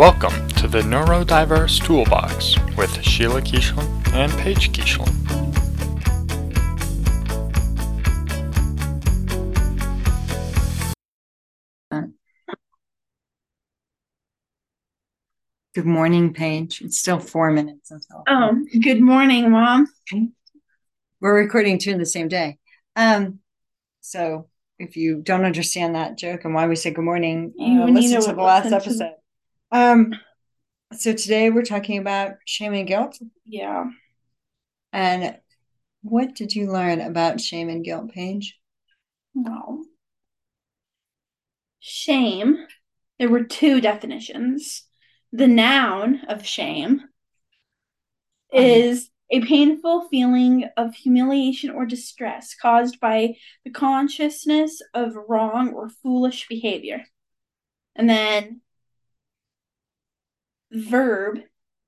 Welcome to the Neurodiverse Toolbox with Sheila Keeshlin and Paige Keeshlin. Good morning, Paige. It's still four minutes until Oh, good morning, Mom. we're recording two in the same day. Um, so if you don't understand that joke and why we say good morning, You uh, need listen to to the last listen to the- episode. Um, so today we're talking about shame and guilt. Yeah. And what did you learn about shame and guilt, Paige? No. Shame. There were two definitions. The noun of shame is a painful feeling of humiliation or distress caused by the consciousness of wrong or foolish behavior. And then verb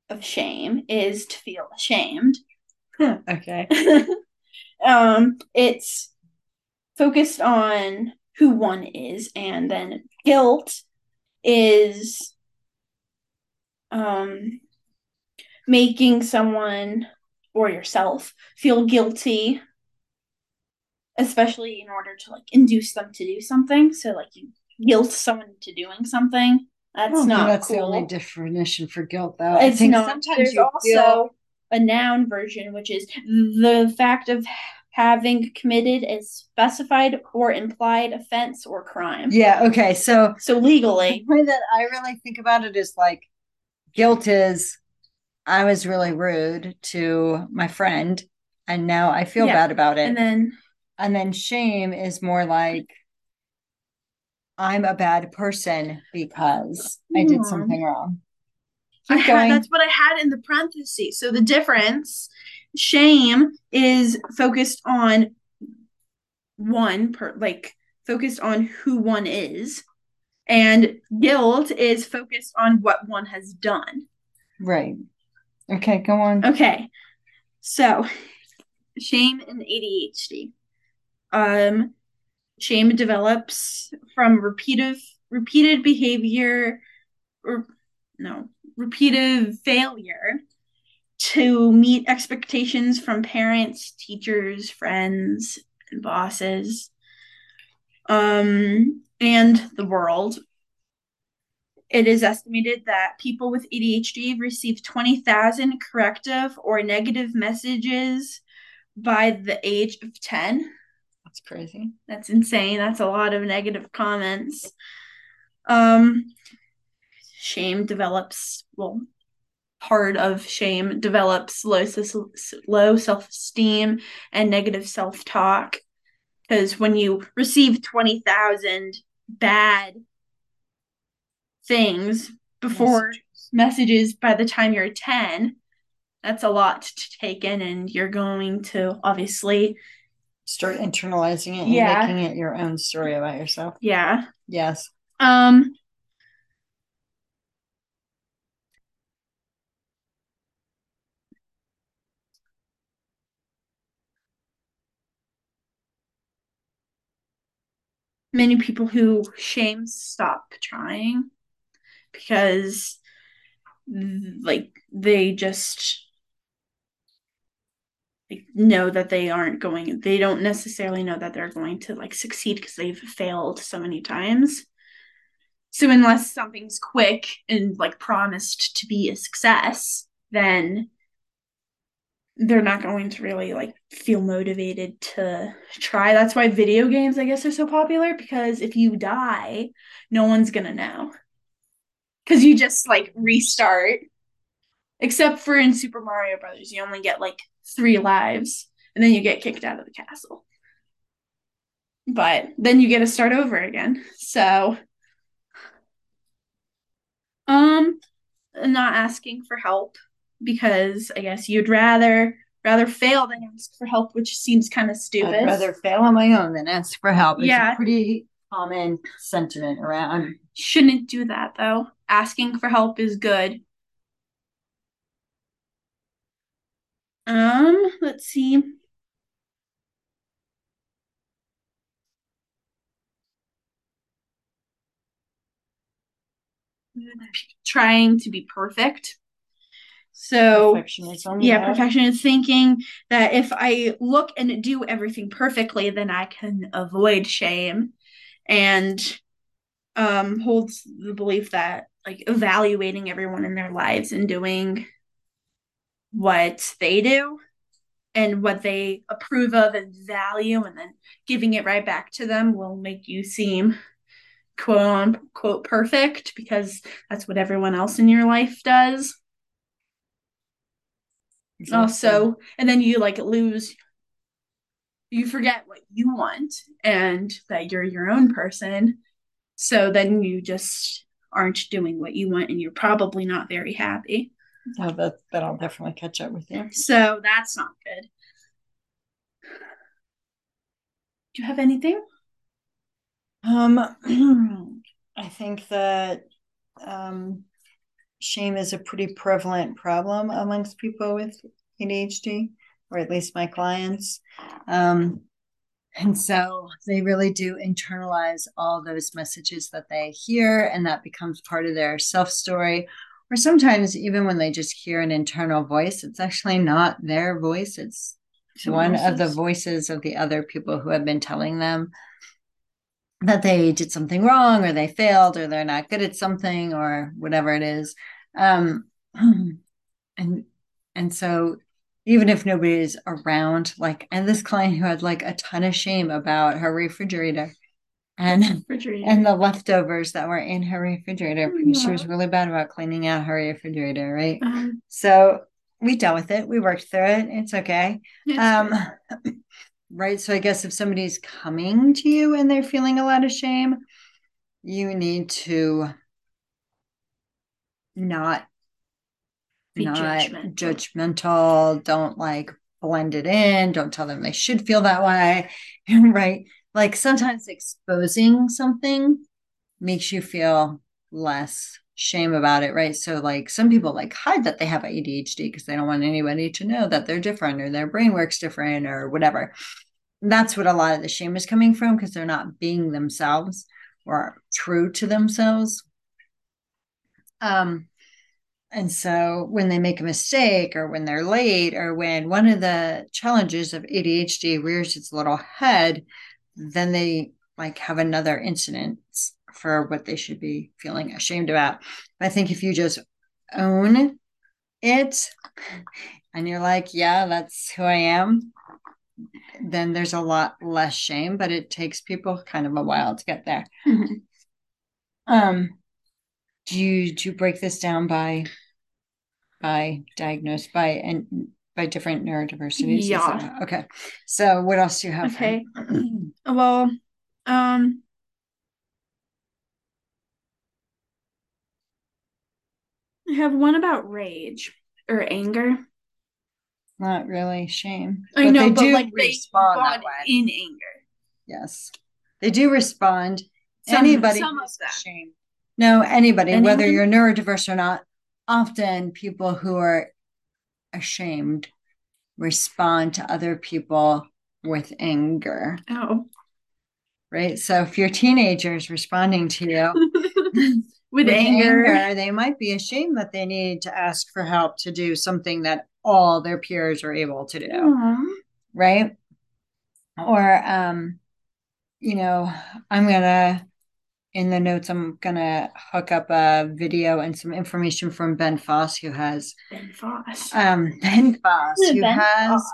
of shame is to feel ashamed. okay. um, it's focused on who one is, and then guilt is um making someone or yourself feel guilty, especially in order to like induce them to do something. So like you guilt someone into doing something. I That's don't that's cool. the only definition for guilt, though. I It's think not. sometimes There's you also feel a noun version, which is the fact of having committed a specified or implied offense or crime. yeah. Okay, so So legally, the way that I really think about it is like guilt is I was really rude to my friend and now I feel Yeah, bad about it. and then And then shame is more like I'm a bad person because I did Hmm. something wrong. Had, that's what I had in the parentheses. So the difference, shame is focused on one per like focused on who one is, and guilt is focused on what one has done. Right. Okay, go on. Okay. So, shame and ADHD. Um, shame develops from repeated repeated behavior or no, repeated failure to meet expectations from parents, teachers, friends, and bosses. Um, and the world. It is estimated that people with ADHD receive 20,000 corrective or negative messages by the age of 10. That's crazy. That's insane. That's a lot of negative comments. Um, shame develops, well, part of shame develops low, low self esteem and negative self talk. Because when you receive 20,000 bad things before messages by the time you're 10 that's a lot to take in and you're going to obviously Start internalizing it and Yeah. making it your own story about yourself. yeah Yes. um many people who shame stop trying because like they just know that they aren't going they don't necessarily know that they're going to like succeed because they've failed so many times. So unless something's quick and like promised to be a success then they're not going to really like feel motivated to try. That's why video games i guess are so popular because if you die no one's gonna know. Because you just like restart. Except for in super mario brothers you only get like three lives and then you get kicked out of the castle but then you get to start over again so um not asking for help because i guess you'd rather rather fail than ask for help which seems kind of stupid I'd rather fail on my own than ask for help. It's Yeah. a pretty common sentiment around. shouldn't do that though asking for help is good um let's see trying to be perfect. So Perfectionism. yeah, perfectionist thinking that if I look and do everything perfectly, then I can avoid shame and um holds the belief that like evaluating everyone in their lives and doing what they do and what they approve of and value and then giving it right back to them will make you seem quote um, unquote perfect because that's what everyone else in your life does. Exactly. also and then you like lose you forget what you want and that you're your own person. So then you just aren't doing what you want and you're probably not very happy Oh, that that'll definitely catch up with you. so that's not good do you have anything Um, I think that um, shame is a pretty prevalent problem amongst people with ADHD, or at least my clients. Um, and so they really do internalize all those messages that they hear, and that becomes part of their self story. Or sometimes, even when they just hear an internal voice, it's actually not their voice, it's Someone one of the voices. of the other people who have been telling them that they did something wrong or they failed or they're not good at something or whatever it is. Um and and so even if nobody's around like and this client who had like a ton of shame about her refrigerator and and the leftovers that were in her refrigerator because she was really bad about cleaning out her refrigerator right? Um, so we dealt with it. We worked through it. It's okay. It's um right so i guess if somebody's coming to you and they're feeling a lot of shame you need to not Be not judgmental. judgmental. Don't like blend it in. Don't tell them they should feel that way right like sometimes exposing something makes you feel less shame about it right? So like some people like hide that they have adhd because they don't want anybody to know that they're different or their brain works different or whatever. That's what a lot of the shame is coming from because they're not being themselves or true to themselves. Um and so when they make a mistake or when they're late or when one of the challenges of ADHD rears its little head, then they like have another incident for what they should be feeling ashamed about. I think if you just own it and you're like, yeah, that's who I am, then there's a lot less shame, but it takes people kind of a while to get there. Mhm. Um, do you do you break this down by by diagnosed by and by different neurodiversities? Yeah. okay. So what else do you have? Okay. well um i have one about rage or anger Not really shame. i know they but do like they respond that respond way. in anger Yes. They do respond. Some- anybody some of them. ashamed. No, anybody, Any whether you're neurodiverse or not, often people who are ashamed respond to other people with anger. oh Right. So if your teenager is responding to you with, anger, they might be ashamed that they need to ask for help to do something that all their peers are able to do. Aw. right? Or um, you know, I'm gonna in the notes, I'm gonna hook up a video and some information from Ben Foss, who has Ben Foss. um Ben Foss, who Ben has Foss.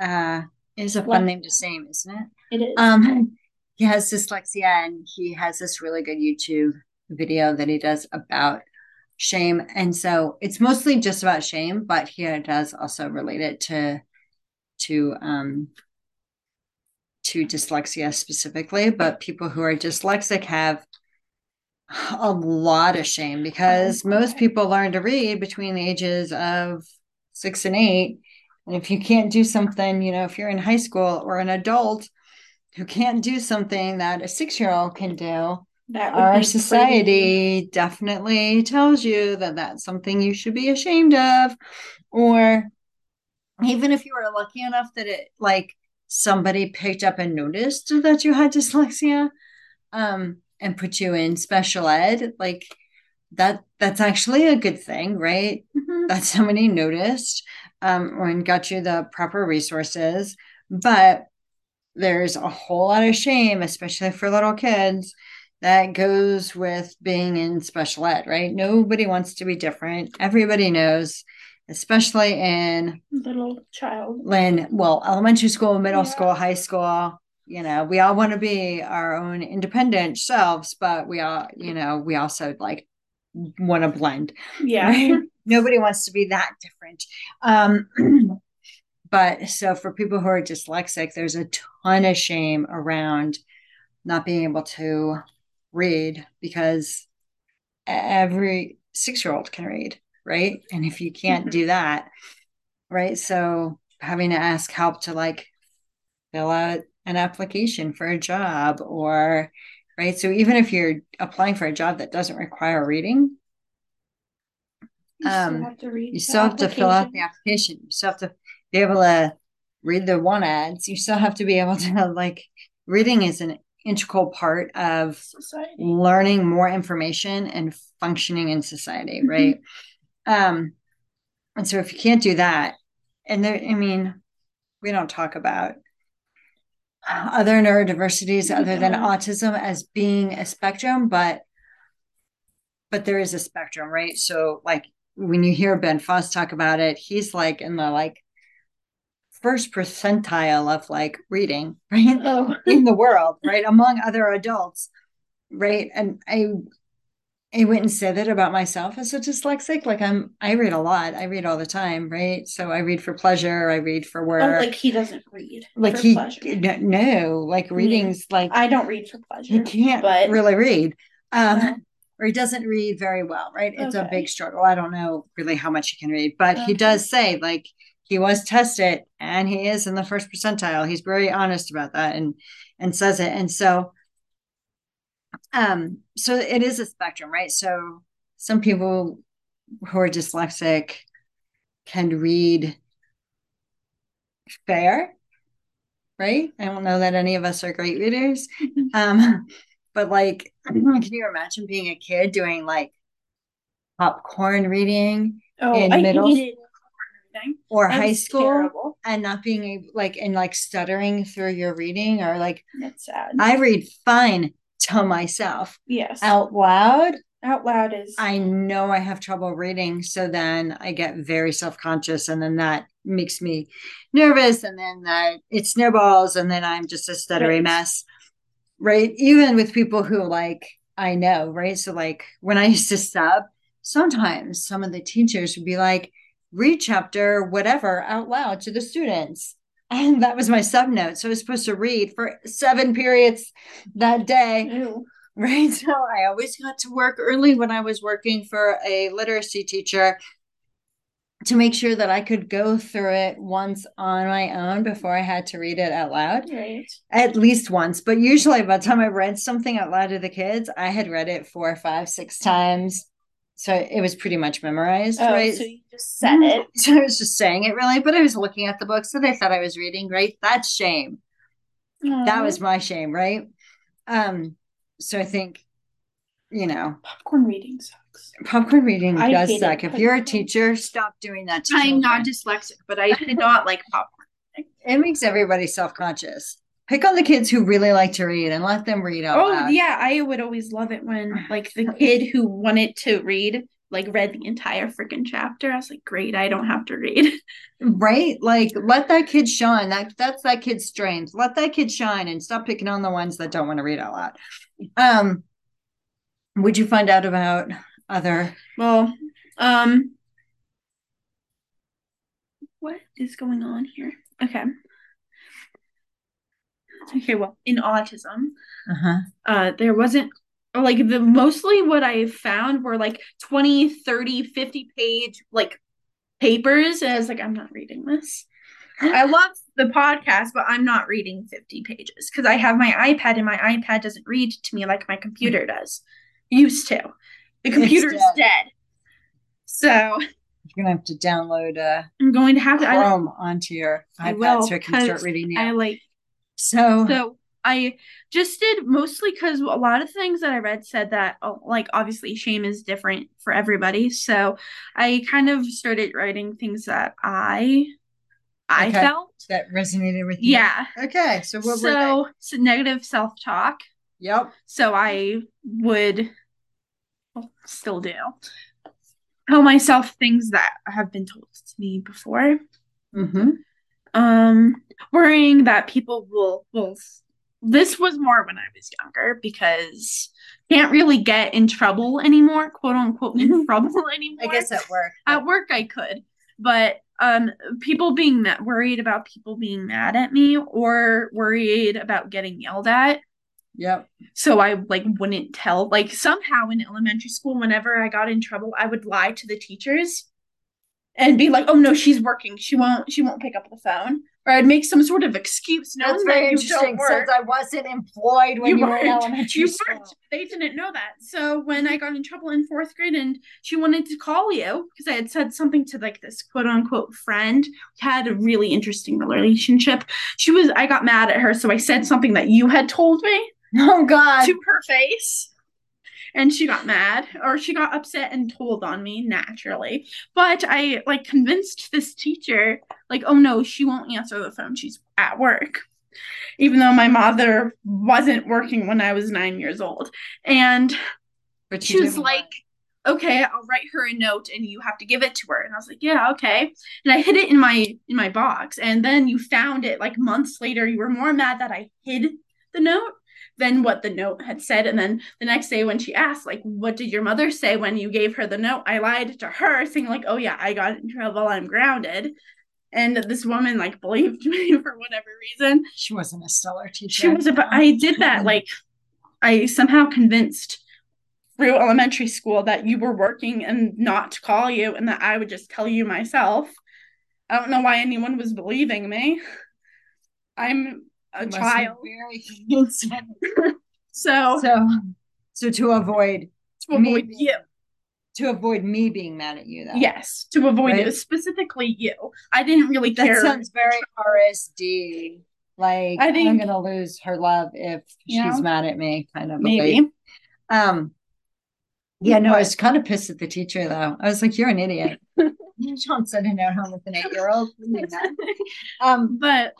uh is a fun What? name to say, isn't it? it is. Um, he has dyslexia and he has this really good YouTube video that he does about shame. And so it's mostly just about shame, but he does also relate it to to um to dyslexia specifically. But people who are dyslexic have a lot of shame because Oh, most people learn to read between the ages of six and eight. And if you can't do something, you know, if you're in high school or an adult who can't do something that a six year old can do, that our society definitely tells you that that's something you should be ashamed of. Or even if you were lucky enough that it, like, somebody picked up and noticed that you had dyslexia um, and put you in special ed, like, that that's actually a good thing, right? Mhm. That somebody noticed um, and got you the proper resources. But there's a whole lot of shame, especially for little kids, that goes with being in special ed, right? Nobody wants to be different. Everybody knows, especially in Little child. in well, elementary school, middle Yeah. school, high school. You know, we all want to be our own independent selves, but we all, you know, we also like want to blend Yeah. right? Nobody wants to be that different. Um, but so for people who are dyslexic, there's a ton of shame around not being able to read because every six year old can read, right? And if you can't Mhm. do that, right? So having to ask help to like fill out an application for a job or right so even if you're applying for a job that doesn't require reading You still Um, have to read. you still have to fill out the application. you still have to be able to read the one ads you still have to be able to like reading is an integral part of Society. learning more information and functioning in society Mhm. right um and so if you can't do that and there i mean we don't talk about other neurodiversities other than don't. autism as being a spectrum but but there is a spectrum right so like when you hear ben foss talk about it he's like in the like first percentile of like reading right Oh. in the world, right? Among other adults, right? And I I wouldn't say that about myself as a dyslexic. Like I'm I read a lot. I read all the time, right? So I read for pleasure, I read for Oh, work. like he doesn't read. like for he pleasure. no, no, like reading's like I don't read for he pleasure. can't but really read. Um No. or he doesn't read very well, right? It's a big struggle. I don't know really how much he can read, but he does say like he was tested and he is in the first percentile. He's very honest about that and and says it. And so um so it is a spectrum, right? So some people who are dyslexic can read fair, right? I don't know that any of us are great readers. Um, but like, can you imagine being a kid doing like popcorn reading oh, in I middle or That high school Terrible. and not being able, like, and like stuttering through your reading or like, That's sad. I read fine to myself yes. out loud. Out loud is. I know I have trouble reading. So then I get very self conscious and then that makes me nervous and then that it snowballs and then I'm just a stuttery Right. mess. Right. Even with people who like I know, right? So like when I used to sub, sometimes some of the teachers would be like, read chapter whatever out loud to the students. And that was my sub note. So I was supposed to read for seven periods that day Ew. right? So I always got to work early when I was working for a literacy teacher to make sure that I could go through it once on my own before I had to read it out loud, Right. at least once. But usually, by the time I read something out loud to the kids, I had read it four, five, six times. So it was pretty much memorized, Oh, right? so you just said it. So I was just saying it really, but I was looking at the books so I thought I was reading, right? That's shame that was my shame right um so i think you know popcorn reading sucks. popcorn reading I does suck if you're a teacher stop doing that to I'm not dyslexic, but I did not like popcorn. it makes everybody self-conscious pick on the kids who really like to read and let them read out Oh loud yeah, I would always love it when like the kid who wanted to read like read the entire freaking chapter. I was like, great, I don't have to read. right like let that kid shine that that's that kid's strength let that kid shine and stop picking on the ones that don't want to read out loud um would you find out about other Well, um, what is going on here? Okay. Okay, well, in autism, uh-huh uh, there wasn't like the mostly what I found were like 20, 30, 50 page like papers. And I was like, I'm not reading this. I love the podcast, but I'm not reading 50 pages because I have my iPad and my iPad doesn't read to me like my computer does. Used to. The It's computer's dead. dead. So you're gonna have to download uh I'm going to have to. I, chrome onto your I ipad will, so it can start 'cause reading the I like so so I just did mostly because a lot of things that I read said that, oh, like, obviously, shame is different for everybody. So I kind of started writing things that I I Okay. felt. That resonated with you. Yeah. Okay. So what were So, so negative self talk. Yep. So I would well, still do tell myself things that have been told to me before. Mm-hmm. Um, worrying that people will will. This was more when I was younger because can't really get in trouble anymore, quote unquote, in trouble anymore. I guess at work. at work I could, but um, people being ma- worried about people being mad at me or worried about getting yelled at. Yep. So I like wouldn't tell. Like somehow in elementary school, whenever I got in trouble, I would lie to the teachers and be like, "Oh no, she's working. She won't. She won't pick up the phone." Or I'd make some sort of excuse. knowing That's very you interesting. Since I wasn't employed when you, were in elementary You school. weren't. They didn't know that. So when I got in trouble in fourth grade and she wanted to call you because I had said something to like this quote unquote friend, we had a really interesting relationship. She was I got mad at her, so I said something that you had told me Oh God. to her face. And she got mad or she got upset and told on me naturally. But I like convinced this teacher, like, oh no, she won't answer the phone. She's at work. Even though my mother wasn't working when I was nine years old. And she was like, okay, I'll write her a note and you have to give it to her. And I was like, yeah, okay. And I hid it in my in my box. And then you found it like months later. You were more mad that I hid the note than what the note had said. And then the next day when she asked, like, what did your mother say when you gave her the note? I lied to her, saying, like, oh yeah, I got in trouble, I'm grounded. And this woman like believed me for whatever reason. she wasn't a stellar teacher. She was about I did that like I somehow convinced through elementary school that you were working and not to call you and that I would just tell you myself. I don't know why anyone was believing me. I'm a child. Very. So, so, so to avoid to avoid me- you. to avoid me being mad at you, though. Yes, to avoid Right. you, specifically you. I didn't really That care. That sounds very RSD. Like I think- am gonna lose her love if Yeah. she's mad at me, kind of. Maybe. Um. Yeah, no, I was kind of pissed at the teacher though. I was like, "You're an idiot. You don't send a note home with an eight-year-old." um. but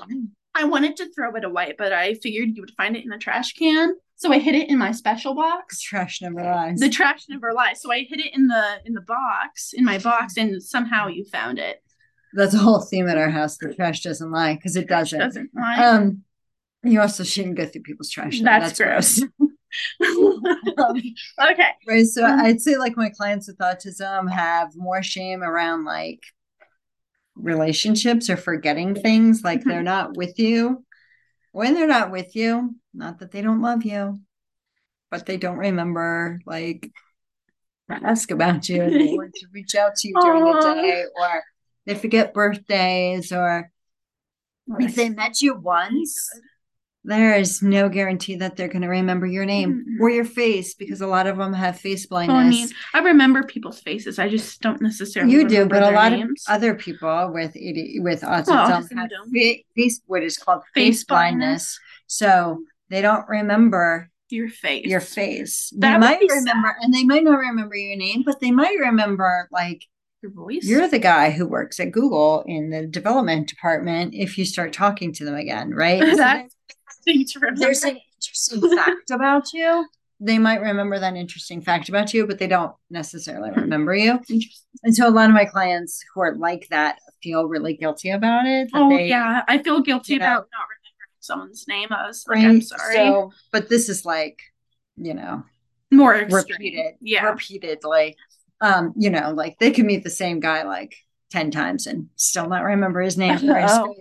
I wanted to throw it away, but I figured you would find it in the trash can. So I hid it in my special box. Trash never lies. The trash never lies. So I hid it in the in the box, in my box, and somehow you found it. That's a whole theme at our house. The trash doesn't lie because it doesn't. Doesn't lie. Um. You also shouldn't go through people's trash. though. That's gross. Um, okay. Right. So Um, I'd say like my clients with autism have more shame around like relationships or forgetting things. Like Mhm. they're not with you. When they're not with you, not that they don't love you, but they don't remember like ask about you or to reach out to you during the day or they forget birthdays or if they met you once, there is no guarantee that they're going to remember your name Mm-mm. or your face because a lot of them have face Well, I blindness. mean, I remember people's faces. I just don't necessarily. you do, but a lot names. of other people with AD, with autism Well, have face what is called Face face blindness. So they don't remember your face. your face. That they might be remember, and they might not remember your name, but they might remember like Your voice. you're the guy who works at Google in the development department. If you start talking to them again, right? That's thing to remember. there's an interesting fact about you. They might remember that interesting fact about you, but they don't necessarily remember you. And so a lot of my clients who are like that feel really guilty about it. Oh they- yeah, I feel guilty you know. about not remembering someone's name. I was like, right? I'm sorry. So, but this is like, you know, More extreme. repeated, Yeah. repeatedly. Um, you know, like they could meet the same guy like 10 times and still not remember his name Oh.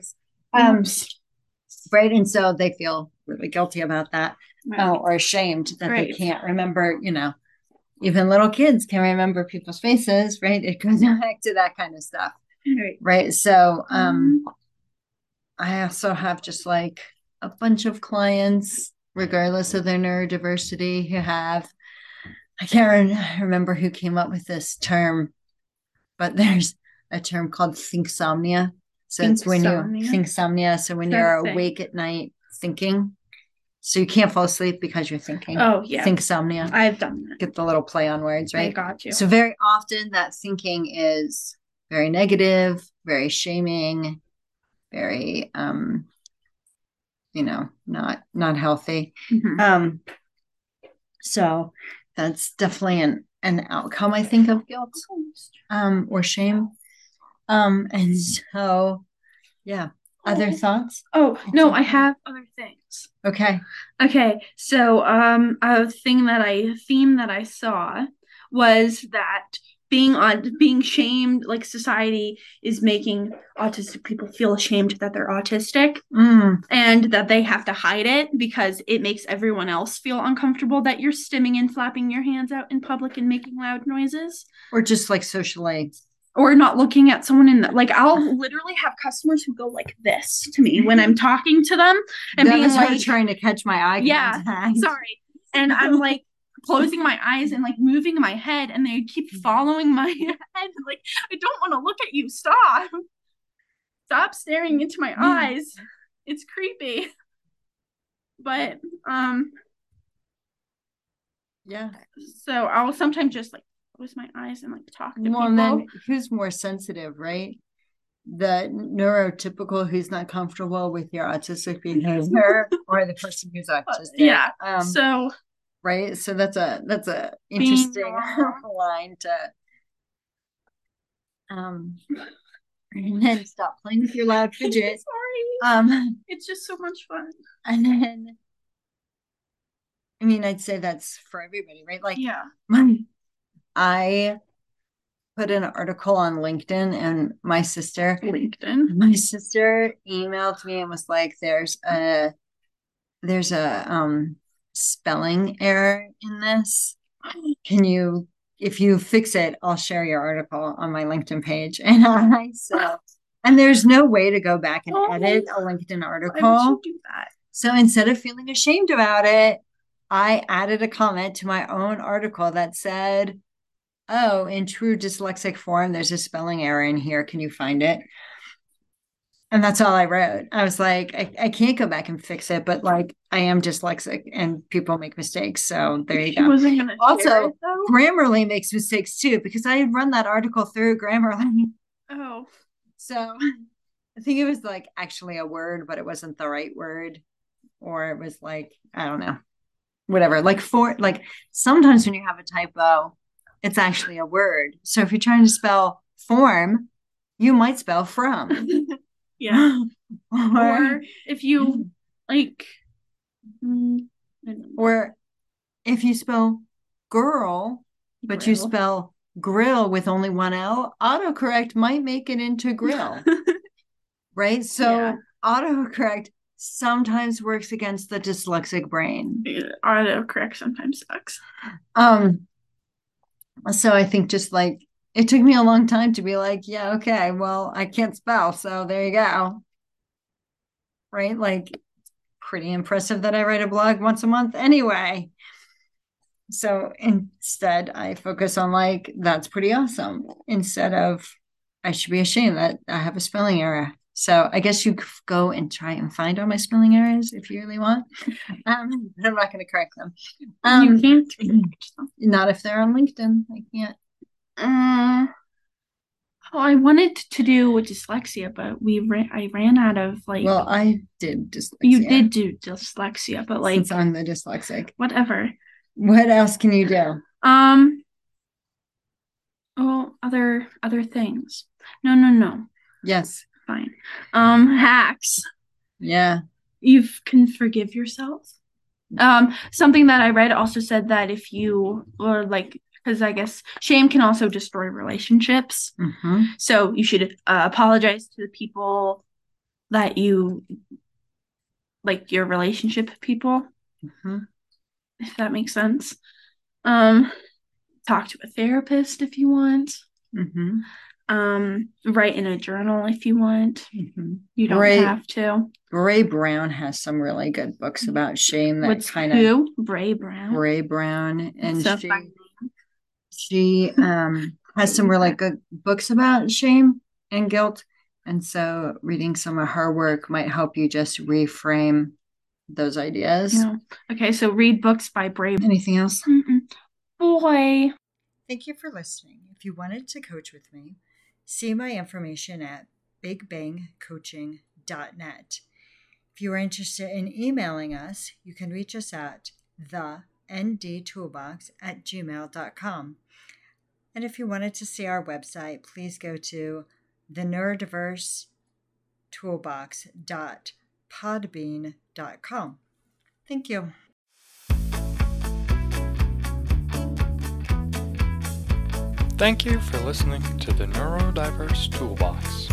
Um, right. And so they feel really guilty about that. Right. uh, or ashamed that they can't remember, you know, even little kids can remember people's faces, right? It goes back to that kind of stuff, Right. right? So, um, Um, I also have just like a bunch of clients, regardless of their neurodiversity, who have, I can't re- remember who came up with this term, but there's a term called thinksomnia. So it's when you Thinksomnia? thinksomnia. So when that you're thing? awake at night thinking, So you can't fall asleep because you're thinking. Oh yeah. Thinksomnia. I've done that. Get the little play on words, right? I got you. So very often that thinking is very negative, very shaming, very um you know, not not healthy. Mhm. Um so that's definitely an an outcome I think of guilt um or shame. Um and so yeah, other thoughts? Oh no, I have other things. Okay. Okay, so um, a thing that I theme that I saw was that being on being shamed, like society is making autistic people feel ashamed that they're autistic Mm, and that they have to hide it because it makes everyone else feel uncomfortable that you're stimming and flapping your hands out in public and making loud noises or just like socially. Or not looking at someone in the like I'll literally have customers who go like this to me when I'm talking to them and that being like trying to catch my eye Yeah, contact. sorry. And I'm like closing my eyes and like moving my head, and they keep following my head. Like, I don't want to look at you. Stop. Stop staring into my eyes. It's creepy. But um, Yeah. so I'll sometimes just like close my eyes and like talk to Well, people. and then who's more sensitive, right? The neurotypical who's not comfortable with your autistic behavior, or the person who's autistic. yeah. Um, so right. So that's a that's a interesting line to. Um, and then stop playing with your loud fidget. sorry. Um, It's just so much fun. and then, I mean, I'd say that's for everybody, right? Like, Yeah. I put an article on LinkedIn, and my sister LinkedIn. my sister emailed me and was like there's a there's a um spelling error in this can you if you fix it i'll share your article on my linkedin page and i said and there's no way to go back and Oh. edit a linkedin article do that? so instead of feeling ashamed about it i added a comment to my own article that said oh in true dyslexic form there's a spelling error in here can you find it and that's all I wrote. I was like, I, I can't go back and fix it, but like I am dyslexic and people make mistakes. So there you She go. wasn't gonna Also, it. Grammarly makes mistakes too, because I had run that article through Grammarly. Oh. So I think it was like actually a word, but it wasn't the right word. Or it was like, I don't know, whatever. Like for like sometimes when you have a typo, it's actually a word. So if you're trying to spell form, you might spell from. Yeah. or, or if you like mm, I don't know. or if you spell girl, but you spell grill with only one L, autocorrect might make it into grill, right? So Yeah. autocorrect sometimes works against the dyslexic brain. Autocorrect sometimes sucks Um, so I think just like it took me a long time to be like, yeah, okay, well, I can't spell, so there you go. Right? Like pretty impressive that I write a blog once a month anyway. So instead, I focus on like, that's pretty awesome instead of I should be ashamed that I have a spelling error. So I guess you go and try and find all my spelling errors if you really want. Um, but I'm not going to correct them. Um, you can't not if they're on LinkedIn. I can't. uh, oh I wanted to do with dyslexia but we ran I ran out of like Well, I did dyslexia. you did do dyslexia but like since I'm the dyslexic. whatever What else can you do? um oh other other things no no no Yes. Fine um hacks Yeah. you can forgive yourself. Um, something that I read also said that if you or like because I guess shame can also destroy relationships. hmm So you should uh, apologize to the people that you like your relationship people, hmm if that makes sense. Um, talk to a therapist if you want. hmm Um, write in a journal if you want. hmm You don't Right. have to. Brené Brown has some really good books about shame that What's kind of who? Brené Brown. Brené Brown and So she fun. she um has some really good books about shame and guilt. And so reading some of her work might help you just reframe those ideas. Yeah. Okay, so read books by brave. Anything else? Mm-mm. Boy. Thank you for listening. If you wanted to coach with me, see my information at bigbangcoaching.net. If you are interested in emailing us, you can reach us at the ndtoolbox at gmail.com. And if you wanted to see our website, please go to the neurodiverse toolbox.podbean.com. Thank you. Thank you for listening to the Neurodiverse Toolbox.